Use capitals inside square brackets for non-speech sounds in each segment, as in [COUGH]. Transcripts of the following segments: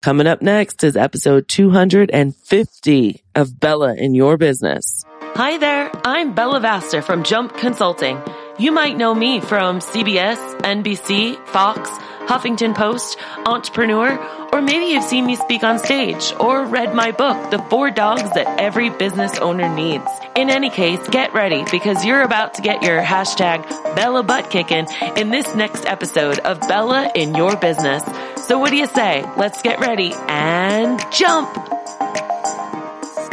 Coming up next is episode 250 of Bella in Your Business. Hi there, I'm Bella Vasta from Jump Consulting. You might know me from CBS, NBC, Fox, Huffington Post, Entrepreneur, or maybe you've seen me speak on stage or read my book, The Four Dogs That Every Business Owner Needs. In any case, get ready because you're about to get your hashtag Bella butt kicking in this next episode of Bella in Your Business. So what do you say? Let's get ready and jump!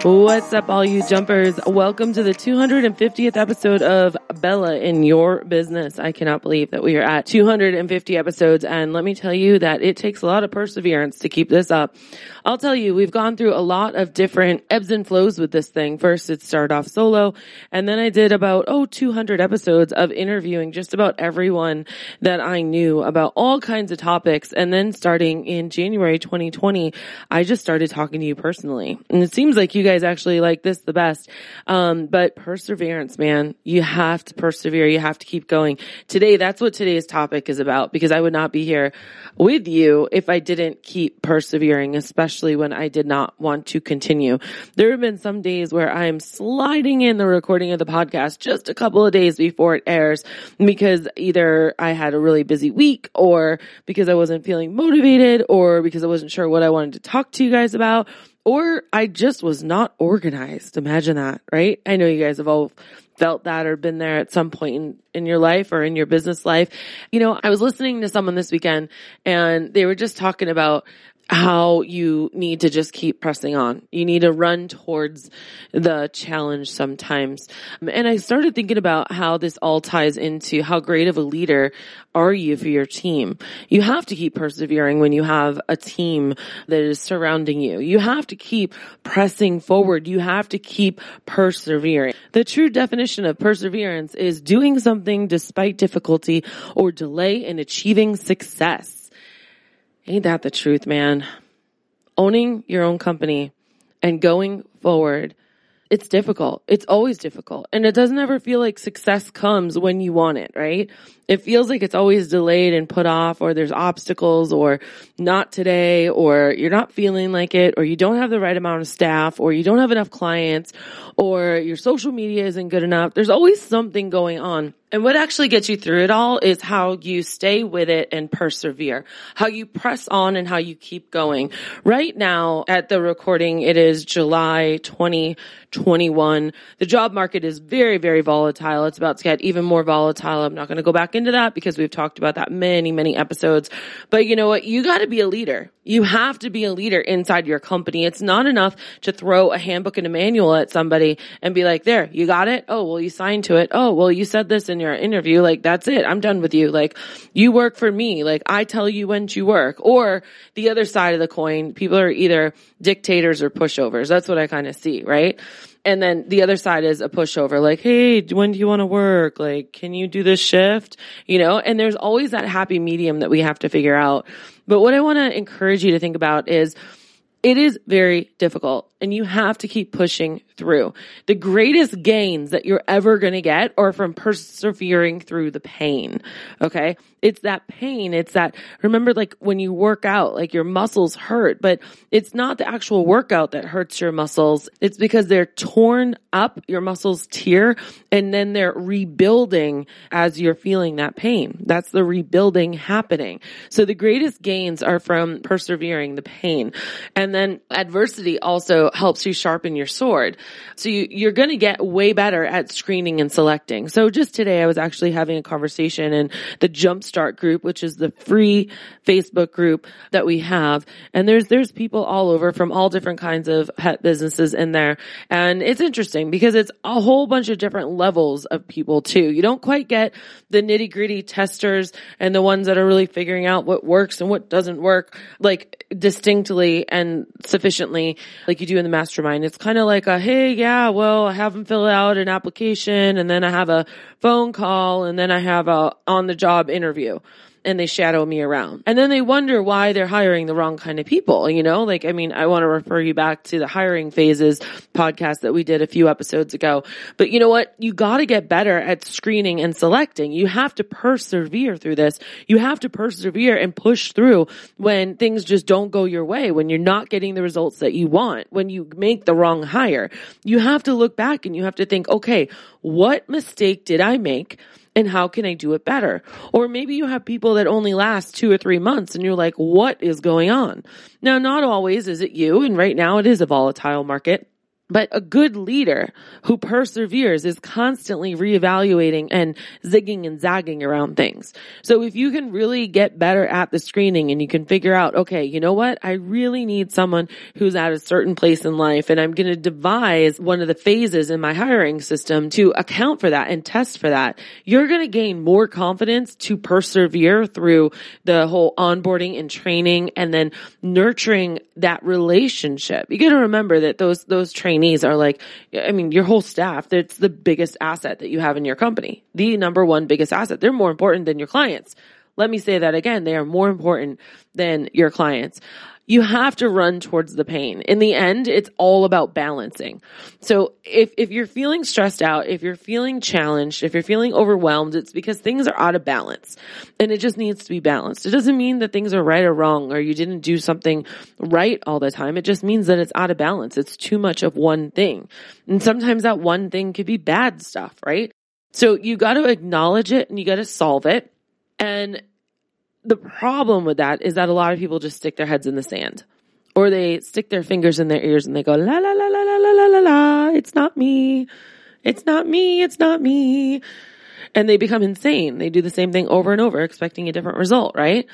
What's up, all you jumpers? Welcome to the 250th episode of Bella in Your Business. I cannot believe that we are at 250 episodes. And let me tell you that it takes a lot of perseverance to keep this up. I'll tell you, we've gone through a lot of different ebbs and flows with this thing. First, it started off solo. And then I did about, oh, 200 episodes of interviewing just about everyone that I knew about all kinds of topics. And then starting in January 2020, I just started talking to you personally. And it seems like you guys actually like this the best. Um, but perseverance, man, you have to persevere. You have to keep going. Today, that's what today's topic is about because I would not be here with you if I didn't keep persevering, especially when I did not want to continue. There have been some days where I'm sliding in the recording of the podcast just a couple of days before it airs because either I had a really busy week or because I wasn't feeling motivated or because I wasn't sure what I wanted to talk to you guys about or I just was not organized. Imagine that, right? I know you guys have all felt that or been there at some point in, in your life or in your business life. You know, I was listening to someone this weekend and they were just talking about how you need to just keep pressing on. You need to run towards the challenge sometimes. And I started thinking about how this all ties into how great of a leader are you for your team? You have to keep persevering when you have a team that is surrounding you. You have to keep pressing forward. You have to keep persevering. The true definition of perseverance is doing something despite difficulty or delay in achieving success. Ain't that the truth, man? Owning your own company and going forward, it's difficult. It's always difficult. And it doesn't ever feel like success comes when you want it, right? it feels like it's always delayed and put off or there's obstacles or not today or you're not feeling like it or you don't have the right amount of staff or you don't have enough clients or your social media isn't good enough. There's always something going on. And what actually gets you through it all is how you stay with it and persevere, how you press on and how you keep going. Right now at the recording, it is July 2021. The job market is very, very volatile. It's about to get even more volatile. I'm not going to go back into that because we've talked about that many, many episodes. But you know what? You got to be a leader. You have to be a leader inside your company. It's not enough to throw a handbook and a manual at somebody and be like, there, you got it. Oh, well, you signed to it. Oh, well, you said this in your interview. Like, that's it. I'm done with you. Like, you work for me. Like, I tell you when to work. Or the other side of the coin, people are either dictators or pushovers. That's what I kind of see, right? And then the other side is a pushover, like, hey, when do you want to work? Like, can you do this shift? You know, and there's always that happy medium that we have to figure out. But what I want to encourage you to think about is it is very difficult and you have to keep pushing through. The greatest gains that you're ever going to get are from persevering through the pain. Okay. It's that pain. It's that, remember like when you work out, like your muscles hurt, but it's not the actual workout that hurts your muscles. It's because they're torn up, your muscles tear, and then they're rebuilding as you're feeling that pain. That's the rebuilding happening. So the greatest gains are from persevering the pain. And then adversity also helps you sharpen your sword. So you, you're going to get way better at screening and selecting. So just today I was actually having a conversation in the Jumpstart group, which is the free Facebook group that we have. And there's, there's people all over from all different kinds of pet businesses in there. And it's interesting because it's a whole bunch of different levels of people too. You don't quite get the nitty gritty testers and the ones that are really figuring out what works and what doesn't work like distinctly and sufficiently like you do in the mastermind. It's kind of like a, hey, yeah, well, I have them fill out an application and then I have a phone call and then I have a on the job interview. And they shadow me around. And then they wonder why they're hiring the wrong kind of people, you know? Like, I mean, I want to refer you back to the hiring phases podcast that we did a few episodes ago. But you know what? You got to get better at screening and selecting. You have to persevere through this. You have to persevere and push through when things just don't go your way, when you're not getting the results that you want, when you make the wrong hire. You have to look back and you have to think, okay, what mistake did I make? And how can I do it better? Or maybe you have people that only last two or three months and you're like, what is going on? Now, not always is it you. And right now it is a volatile market. But a good leader who perseveres is constantly reevaluating and zigging and zagging around things. So if you can really get better at the screening and you can figure out, okay, you know what? I really need someone who's at a certain place in life and I'm going to devise one of the phases in my hiring system to account for that and test for that. You're going to gain more confidence to persevere through the whole onboarding and training and then nurturing that relationship. You got to remember that those, those trainings trainees are like, I mean, your whole staff, that's the biggest asset that you have in your company. The number one biggest asset. They're more important than your clients. Let me say that again. They are more important than your clients you have to run towards the pain. In the end, it's all about balancing. So if, if you're feeling stressed out, if you're feeling challenged, if you're feeling overwhelmed, it's because things are out of balance and it just needs to be balanced. It doesn't mean that things are right or wrong or you didn't do something right all the time. It just means that it's out of balance. It's too much of one thing. And sometimes that one thing could be bad stuff, right? So you got to acknowledge it and you got to solve it. And the problem with that is that a lot of people just stick their heads in the sand or they stick their fingers in their ears and they go, la, la, la, la, la, la, la, la, la. It's not me. It's not me. It's not me. And they become insane. They do the same thing over and over, expecting a different result, right?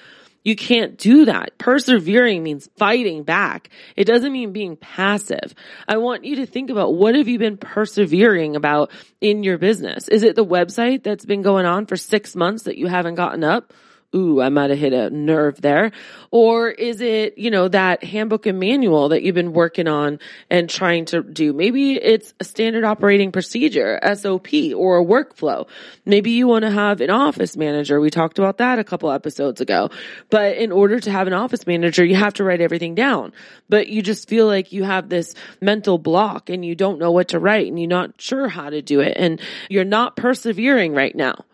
You can't do that. Persevering means fighting back. It doesn't mean being passive. I want you to think about what have you been persevering about in your business? Is it the website that's been going on for six months that you haven't gotten up? Ooh, I might have hit a nerve there? Or is it, you know, that handbook and manual that you've been working on and trying to do? Maybe it's a standard operating procedure, SOP, or a workflow. Maybe you want to have an office manager. We talked about that a couple episodes ago. But in order to have an office manager, you have to write everything down. But you just feel like you have this mental block and you don't know what to write and you're not sure how to do it and you're not persevering right now.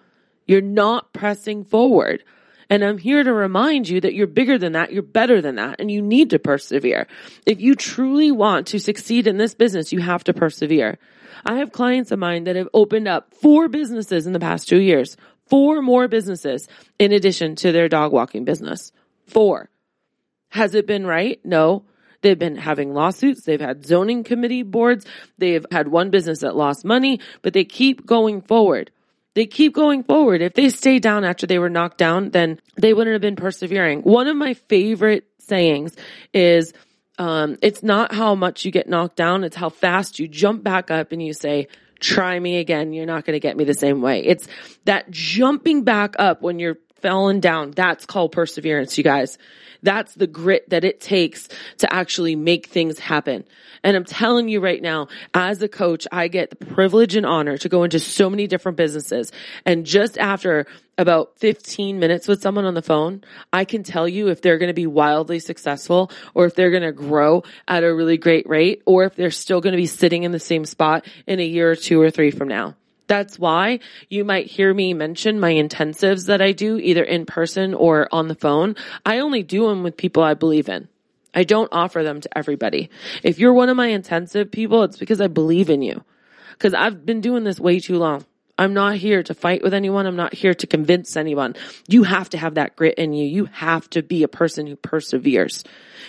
You're not pressing forward. And I'm here to remind you that you're bigger than that. You're better than that and you need to persevere. If you truly want to succeed in this business, you have to persevere. I have clients of mine that have opened up four businesses in the past two years, four more businesses in addition to their dog walking business. Four. Has it been right? No. They've been having lawsuits. They've had zoning committee boards. They've had one business that lost money, but they keep going forward. They keep going forward. If they stayed down after they were knocked down, then they wouldn't have been persevering. One of my favorite sayings is, um, it's not how much you get knocked down, it's how fast you jump back up and you say, try me again. You're not going to get me the same way. It's that jumping back up when you're falling down. That's called perseverance, you guys. That's the grit that it takes to actually make things happen. And I'm telling you right now, as a coach, I get the privilege and honor to go into so many different businesses. And just after about 15 minutes with someone on the phone, I can tell you if they're going to be wildly successful or if they're going to grow at a really great rate or if they're still going to be sitting in the same spot in a year or two or three from now. That's why you might hear me mention my intensives that I do either in person or on the phone. I only do them with people I believe in. I don't offer them to everybody. If you're one of my intensive people, it's because I believe in you. Cause I've been doing this way too long. I'm not here to fight with anyone. I'm not here to convince anyone. You have to have that grit in you. You have to be a person who perseveres.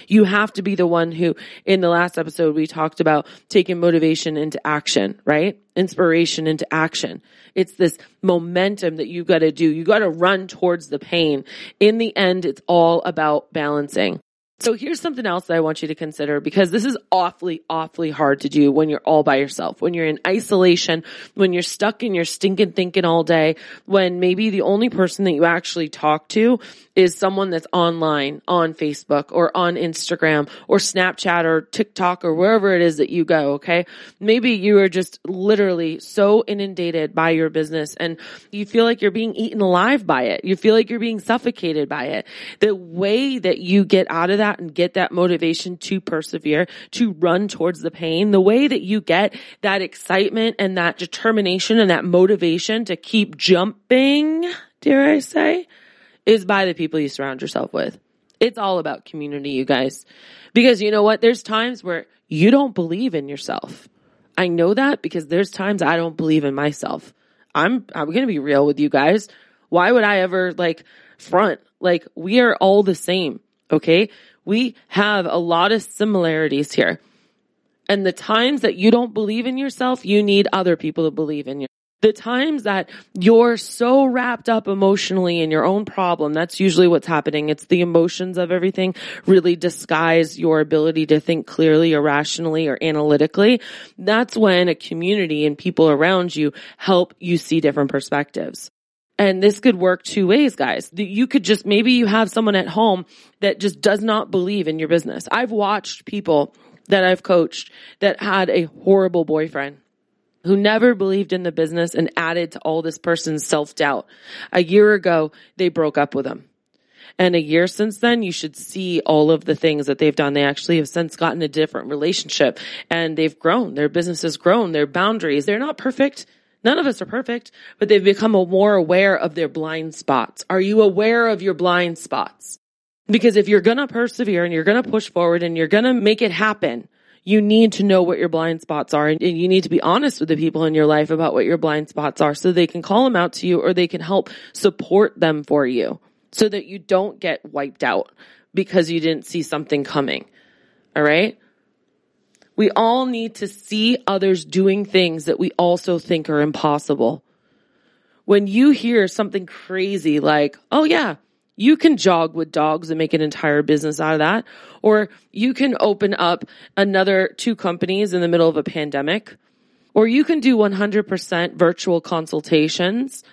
You have to be the one who, in the last episode, we talked about taking motivation into action, right? Inspiration into action. It's this momentum that you've got to do. You got to run towards the pain. In the end, it's all about balancing. So here's something else that I want you to consider because this is awfully, awfully hard to do when you're all by yourself, when you're in isolation, when you're stuck in your stinking thinking all day, when maybe the only person that you actually talk to is someone that's online on Facebook or on Instagram or Snapchat or TikTok or wherever it is that you go. Okay. Maybe you are just literally so inundated by your business and you feel like you're being eaten alive by it. You feel like you're being suffocated by it. The way that you get out of that and get that motivation to persevere, to run towards the pain, the way that you get that excitement and that determination and that motivation to keep jumping, dare I say, is by the people you surround yourself with. It's all about community, you guys. Because you know what? There's times where you don't believe in yourself. I know that because there's times I don't believe in myself. I'm, I'm going to be real with you guys. Why would I ever like front? Like we are all the same. Okay. We have a lot of similarities here. And the times that you don't believe in yourself, you need other people to believe in you. The times that you're so wrapped up emotionally in your own problem, that's usually what's happening. It's the emotions of everything really disguise your ability to think clearly or rationally or analytically. That's when a community and people around you help you see different perspectives. And this could work two ways, guys. You could just, maybe you have someone at home that just does not believe in your business. I've watched people that I've coached that had a horrible boyfriend who never believed in the business and added to all this person's self doubt. A year ago, they broke up with him. And a year since then, you should see all of the things that they've done. They actually have since gotten a different relationship and they've grown. Their business has grown, their boundaries. They're not perfect. None of us are perfect, but they've become more aware of their blind spots. Are you aware of your blind spots? Because if you're going to persevere and you're going to push forward and you're going to make it happen, you need to know what your blind spots are and you need to be honest with the people in your life about what your blind spots are so they can call them out to you or they can help support them for you so that you don't get wiped out because you didn't see something coming. All right. We all need to see others doing things that we also think are impossible. When you hear something crazy like, oh yeah, you can jog with dogs and make an entire business out of that. Or you can open up another two companies in the middle of a pandemic. Or you can do 100% virtual consultations.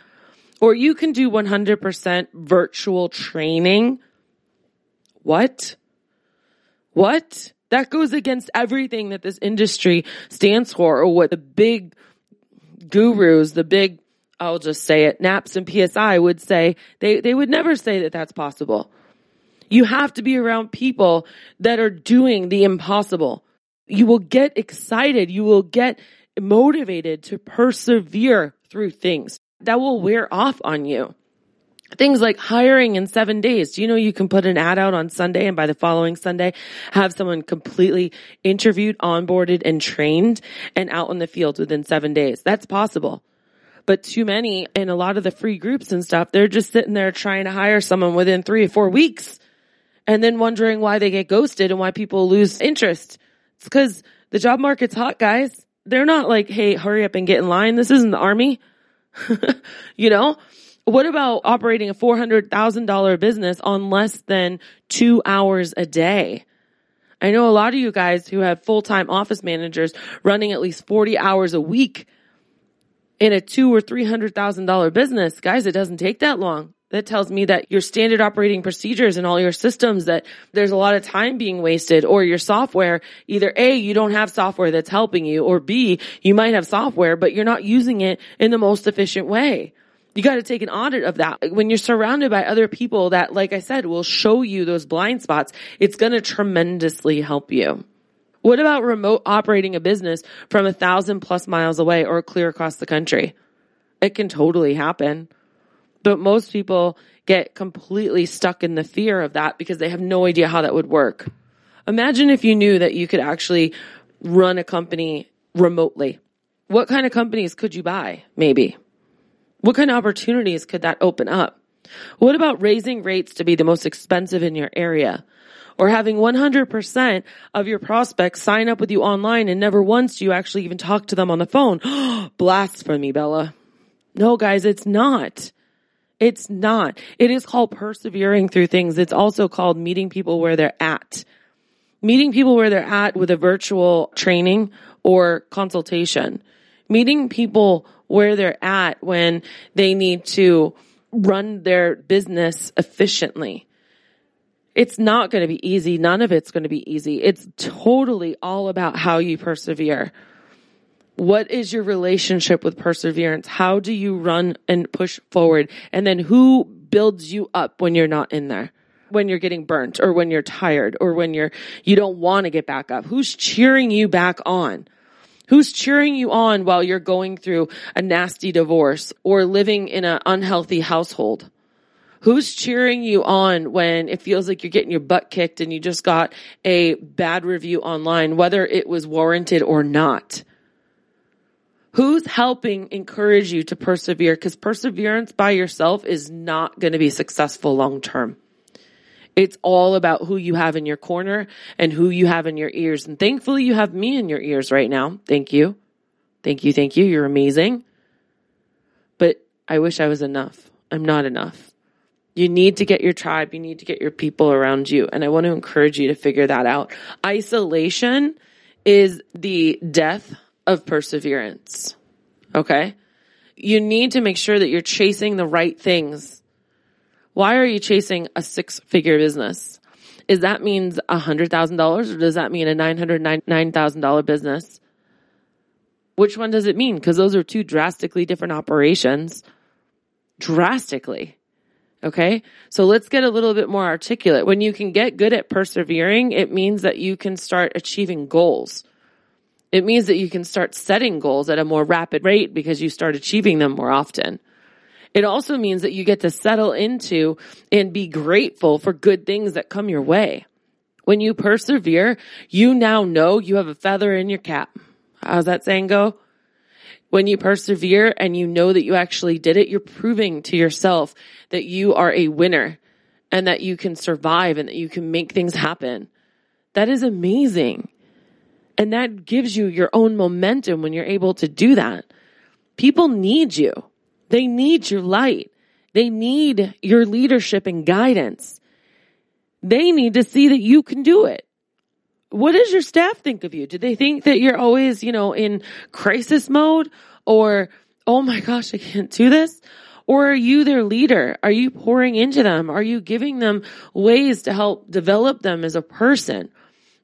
Or you can do 100% virtual training. What? What? That goes against everything that this industry stands for or what the big gurus, the big I'll just say it, NAPPS and PSI would say, they, they would never say that that's possible. You have to be around people that are doing the impossible. You will get excited. You will get motivated to persevere through things that will wear off on you. Things like hiring in seven days. Do you know you can put an ad out on Sunday and by the following Sunday have someone completely interviewed, onboarded and trained and out in the field within seven days? That's possible. But too many in a lot of the free groups and stuff, they're just sitting there trying to hire someone within three or four weeks and then wondering why they get ghosted and why people lose interest. It's because the job market's hot, guys. They're not like, hey, hurry up and get in line. This isn't the army. [LAUGHS] you know? What about operating a $400,000 business on less than two hours a day? I know a lot of you guys who have full-time office managers running at least 40 hours a week in a two or three hundred thousand dollar business, guys, it doesn't take that long. That tells me that your standard operating procedures and all your systems that there's a lot of time being wasted or your software, either A, you don't have software that's helping you or B, you might have software, but you're not using it in the most efficient way. You got to take an audit of that. When you're surrounded by other people that, like I said, will show you those blind spots, it's going to tremendously help you. What about remote operating a business from a thousand plus miles away or clear across the country? It can totally happen. But most people get completely stuck in the fear of that because they have no idea how that would work. Imagine if you knew that you could actually run a company remotely. What kind of companies could you buy? Maybe. What kind of opportunities could that open up? What about raising rates to be the most expensive in your area? Or having 100% of your prospects sign up with you online and never once do you actually even talk to them on the phone. [GASPS] Blasphemy, Bella. No, guys, it's not. It's not. It is called persevering through things. It's also called meeting people where they're at. Meeting people where they're at with a virtual training or consultation. Meeting people where they're at when they need to run their business efficiently. It's not going to be easy. None of it's going to be easy. It's totally all about how you persevere. What is your relationship with perseverance? How do you run and push forward? And then who builds you up when you're not in there? When you're getting burnt or when you're tired or when you're, you don't want to get back up? Who's cheering you back on? Who's cheering you on while you're going through a nasty divorce or living in an unhealthy household? Who's cheering you on when it feels like you're getting your butt kicked and you just got a bad review online, whether it was warranted or not? Who's helping encourage you to persevere? Because perseverance by yourself is not going to be successful long term. It's all about who you have in your corner and who you have in your ears. And thankfully you have me in your ears right now. Thank you. Thank you. Thank you. You're amazing. But I wish I was enough. I'm not enough. You need to get your tribe. You need to get your people around you. And I want to encourage you to figure that out. Isolation is the death of perseverance. Okay. You need to make sure that you're chasing the right things. Why are you chasing a six figure business? Is that means a hundred thousand dollars or does that mean a nine hundred nine thousand dollar business? Which one does it mean? Cause those are two drastically different operations. Drastically. Okay. So let's get a little bit more articulate. When you can get good at persevering, it means that you can start achieving goals. It means that you can start setting goals at a more rapid rate because you start achieving them more often. It also means that you get to settle into and be grateful for good things that come your way. When you persevere, you now know you have a feather in your cap. How's that saying go? When you persevere and you know that you actually did it, you're proving to yourself that you are a winner and that you can survive and that you can make things happen. That is amazing. And that gives you your own momentum when you're able to do that. People need you. They need your light. They need your leadership and guidance. They need to see that you can do it. What does your staff think of you? Do they think that you're always, you know, in crisis mode or, oh my gosh, I can't do this? Or are you their leader? Are you pouring into them? Are you giving them ways to help develop them as a person?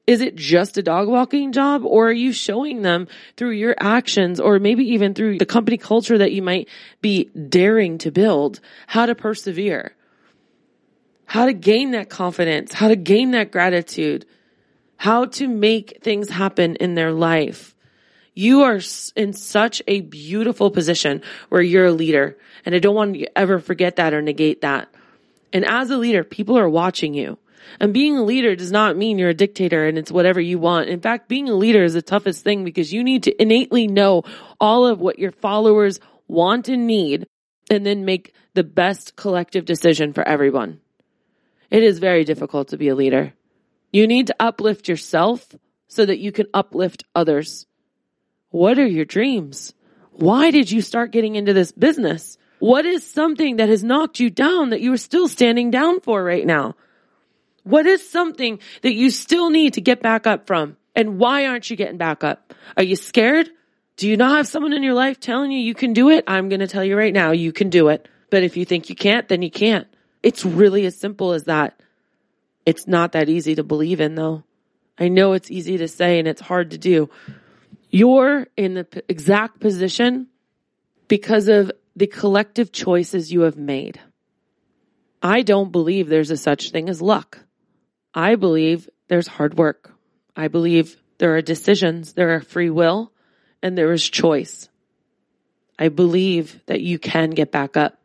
Is it just a dog walking job or are you showing them through your actions or maybe even through the company culture that you might be daring to build how to persevere? How to gain that confidence, how to gain that gratitude, how to make things happen in their life. You are in such a beautiful position where you're a leader. And I don't want you to ever forget that or negate that. And as a leader, people are watching you. And being a leader does not mean you're a dictator and it's whatever you want. In fact, being a leader is the toughest thing because you need to innately know all of what your followers want and need and then make the best collective decision for everyone. It is very difficult to be a leader. You need to uplift yourself so that you can uplift others. What are your dreams? Why did you start getting into this business? What is something that has knocked you down that you are still standing down for right now? What is something that you still need to get back up from? And why aren't you getting back up? Are you scared? Do you not have someone in your life telling you you can do it? I'm going to tell you right now, you can do it. But if you think you can't, then you can't. It's really as simple as that. It's not that easy to believe in though. I know it's easy to say and it's hard to do. You're in the exact position because of the collective choices you have made. I don't believe there's a such thing as luck. I believe there's hard work. I believe there are decisions, there are free will, and there is choice. I believe that you can get back up.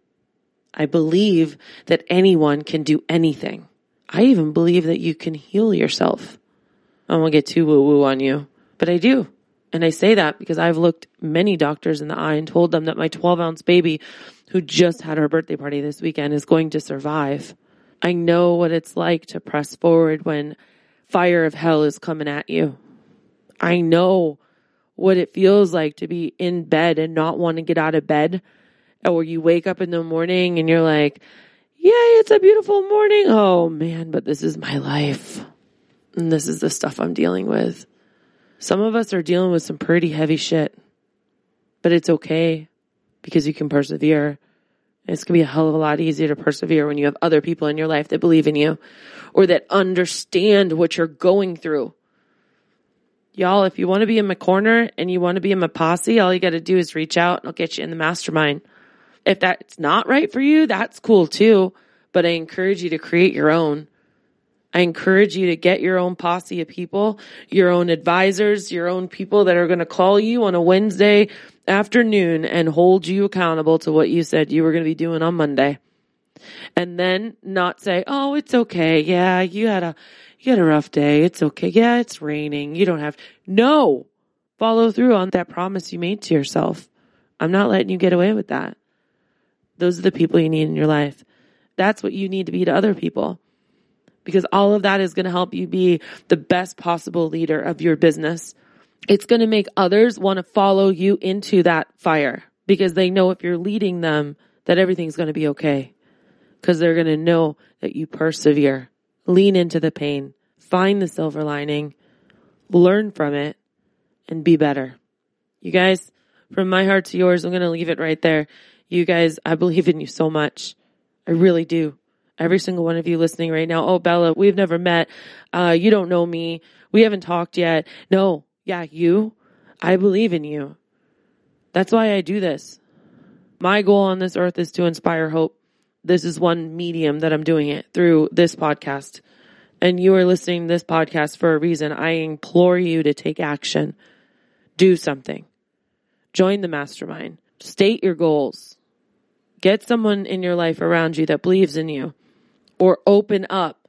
I believe that anyone can do anything. I even believe that you can heal yourself. I won't get too woo woo on you, but I do. And I say that because I've looked many doctors in the eye and told them that my 12 ounce baby who just had her birthday party this weekend is going to survive. I know what it's like to press forward when fire of hell is coming at you. I know what it feels like to be in bed and not want to get out of bed. Or you wake up in the morning and you're like, yay, it's a beautiful morning. Oh man, but this is my life. And this is the stuff I'm dealing with. Some of us are dealing with some pretty heavy shit, but it's okay because you can persevere It's going to be a hell of a lot easier to persevere when you have other people in your life that believe in you or that understand what you're going through. Y'all, if you want to be in my corner and you want to be in my posse, all you got to do is reach out and I'll get you in the mastermind. If that's not right for you, that's cool too. But I encourage you to create your own. I encourage you to get your own posse of people, your own advisors, your own people that are going to call you on a Wednesday afternoon and hold you accountable to what you said you were going to be doing on Monday. And then not say, "Oh, it's okay. Yeah, you had a you had a rough day. It's okay. Yeah, it's raining. You don't have No. Follow through on that promise you made to yourself. I'm not letting you get away with that. Those are the people you need in your life. That's what you need to be to other people. Because all of that is going to help you be the best possible leader of your business. It's going to make others want to follow you into that fire because they know if you're leading them that everything's going to be okay. Because they're going to know that you persevere, lean into the pain, find the silver lining, learn from it, and be better. You guys, from my heart to yours, I'm going to leave it right there. You guys, I believe in you so much. I really do. Every single one of you listening right now. Oh, Bella, we've never met. Uh, you don't know me. We haven't talked yet. No. Yeah, you. I believe in you. That's why I do this. My goal on this earth is to inspire hope. This is one medium that I'm doing it through this podcast. And you are listening to this podcast for a reason. I implore you to take action. Do something. Join the mastermind. State your goals Get someone in your life around you that believes in you or open up.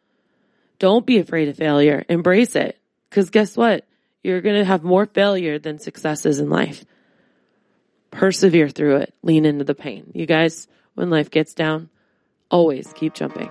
Don't be afraid of failure. Embrace it. Cause guess what? You're going to have more failure than successes in life. Persevere through it. Lean into the pain. You guys, when life gets down, always keep jumping.